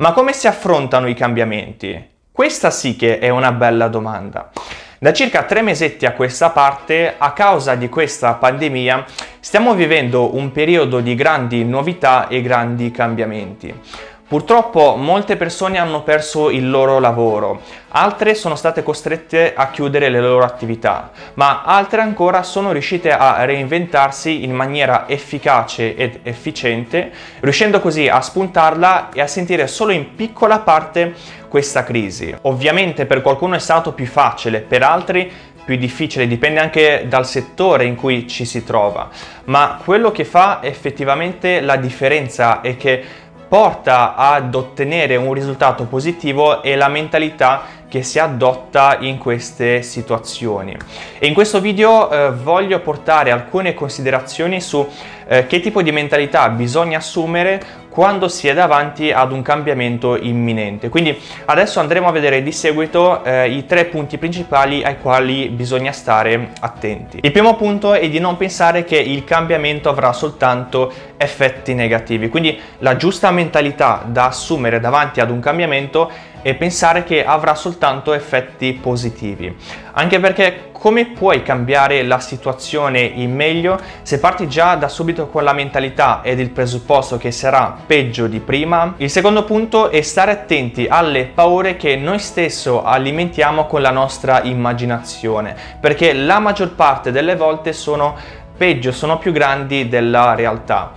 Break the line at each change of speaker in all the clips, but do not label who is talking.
Ma come si affrontano i cambiamenti? Questa sì che è una bella domanda. Da circa tre mesetti a questa parte, a causa di questa pandemia, stiamo vivendo un periodo di grandi novità e grandi cambiamenti. Purtroppo molte persone hanno perso il loro lavoro, altre sono state costrette a chiudere le loro attività, ma altre ancora sono riuscite a reinventarsi in maniera efficace ed efficiente, riuscendo così a spuntarla e a sentire solo in piccola parte questa crisi. Ovviamente per qualcuno è stato più facile, per altri più difficile, dipende anche dal settore in cui ci si trova, ma quello che fa effettivamente la differenza è che porta ad ottenere un risultato positivo è la mentalità che si adotta in queste situazioni. E in questo video eh, voglio portare alcune considerazioni su eh, che tipo di mentalità bisogna assumere quando si è davanti ad un cambiamento imminente. Quindi adesso andremo a vedere di seguito eh, i tre punti principali ai quali bisogna stare attenti. Il primo punto è di non pensare che il cambiamento avrà soltanto effetti negativi, quindi la giusta mentalità da assumere davanti ad un cambiamento e pensare che avrà soltanto effetti positivi. Anche perché come puoi cambiare la situazione in meglio se parti già da subito con la mentalità ed il presupposto che sarà peggio di prima? Il secondo punto è stare attenti alle paure che noi stesso alimentiamo con la nostra immaginazione, perché la maggior parte delle volte sono peggio, sono più grandi della realtà.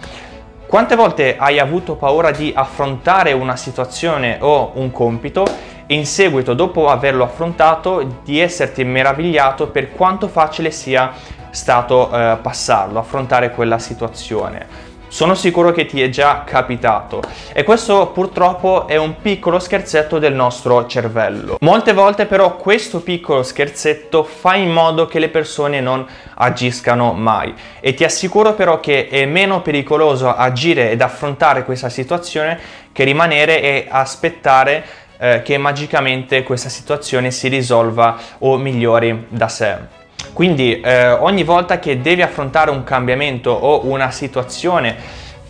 Quante volte hai avuto paura di affrontare una situazione o un compito e in seguito, dopo averlo affrontato, di esserti meravigliato per quanto facile sia stato eh, passarlo, affrontare quella situazione? Sono sicuro che ti è già capitato e questo purtroppo è un piccolo scherzetto del nostro cervello. Molte volte però questo piccolo scherzetto fa in modo che le persone non agiscano mai e ti assicuro però che è meno pericoloso agire ed affrontare questa situazione che rimanere e aspettare eh, che magicamente questa situazione si risolva o migliori da sé. Quindi eh, ogni volta che devi affrontare un cambiamento o una situazione,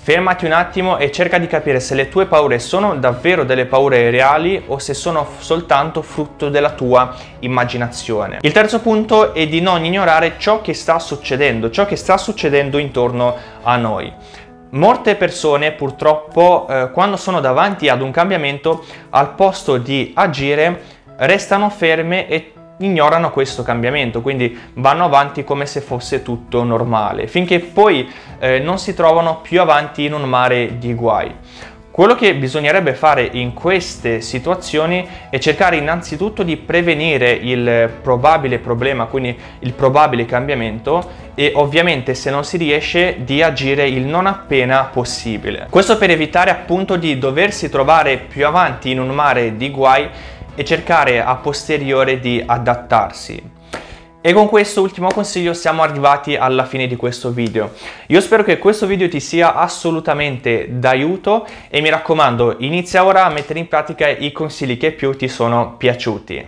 fermati un attimo e cerca di capire se le tue paure sono davvero delle paure reali o se sono soltanto frutto della tua immaginazione. Il terzo punto è di non ignorare ciò che sta succedendo, ciò che sta succedendo intorno a noi. Molte persone purtroppo eh, quando sono davanti ad un cambiamento al posto di agire restano ferme e ignorano questo cambiamento, quindi vanno avanti come se fosse tutto normale, finché poi eh, non si trovano più avanti in un mare di guai. Quello che bisognerebbe fare in queste situazioni è cercare innanzitutto di prevenire il probabile problema, quindi il probabile cambiamento e ovviamente se non si riesce di agire il non appena possibile. Questo per evitare appunto di doversi trovare più avanti in un mare di guai e cercare a posteriore di adattarsi. E con questo ultimo consiglio siamo arrivati alla fine di questo video. Io spero che questo video ti sia assolutamente d'aiuto e mi raccomando inizia ora a mettere in pratica i consigli che più ti sono piaciuti.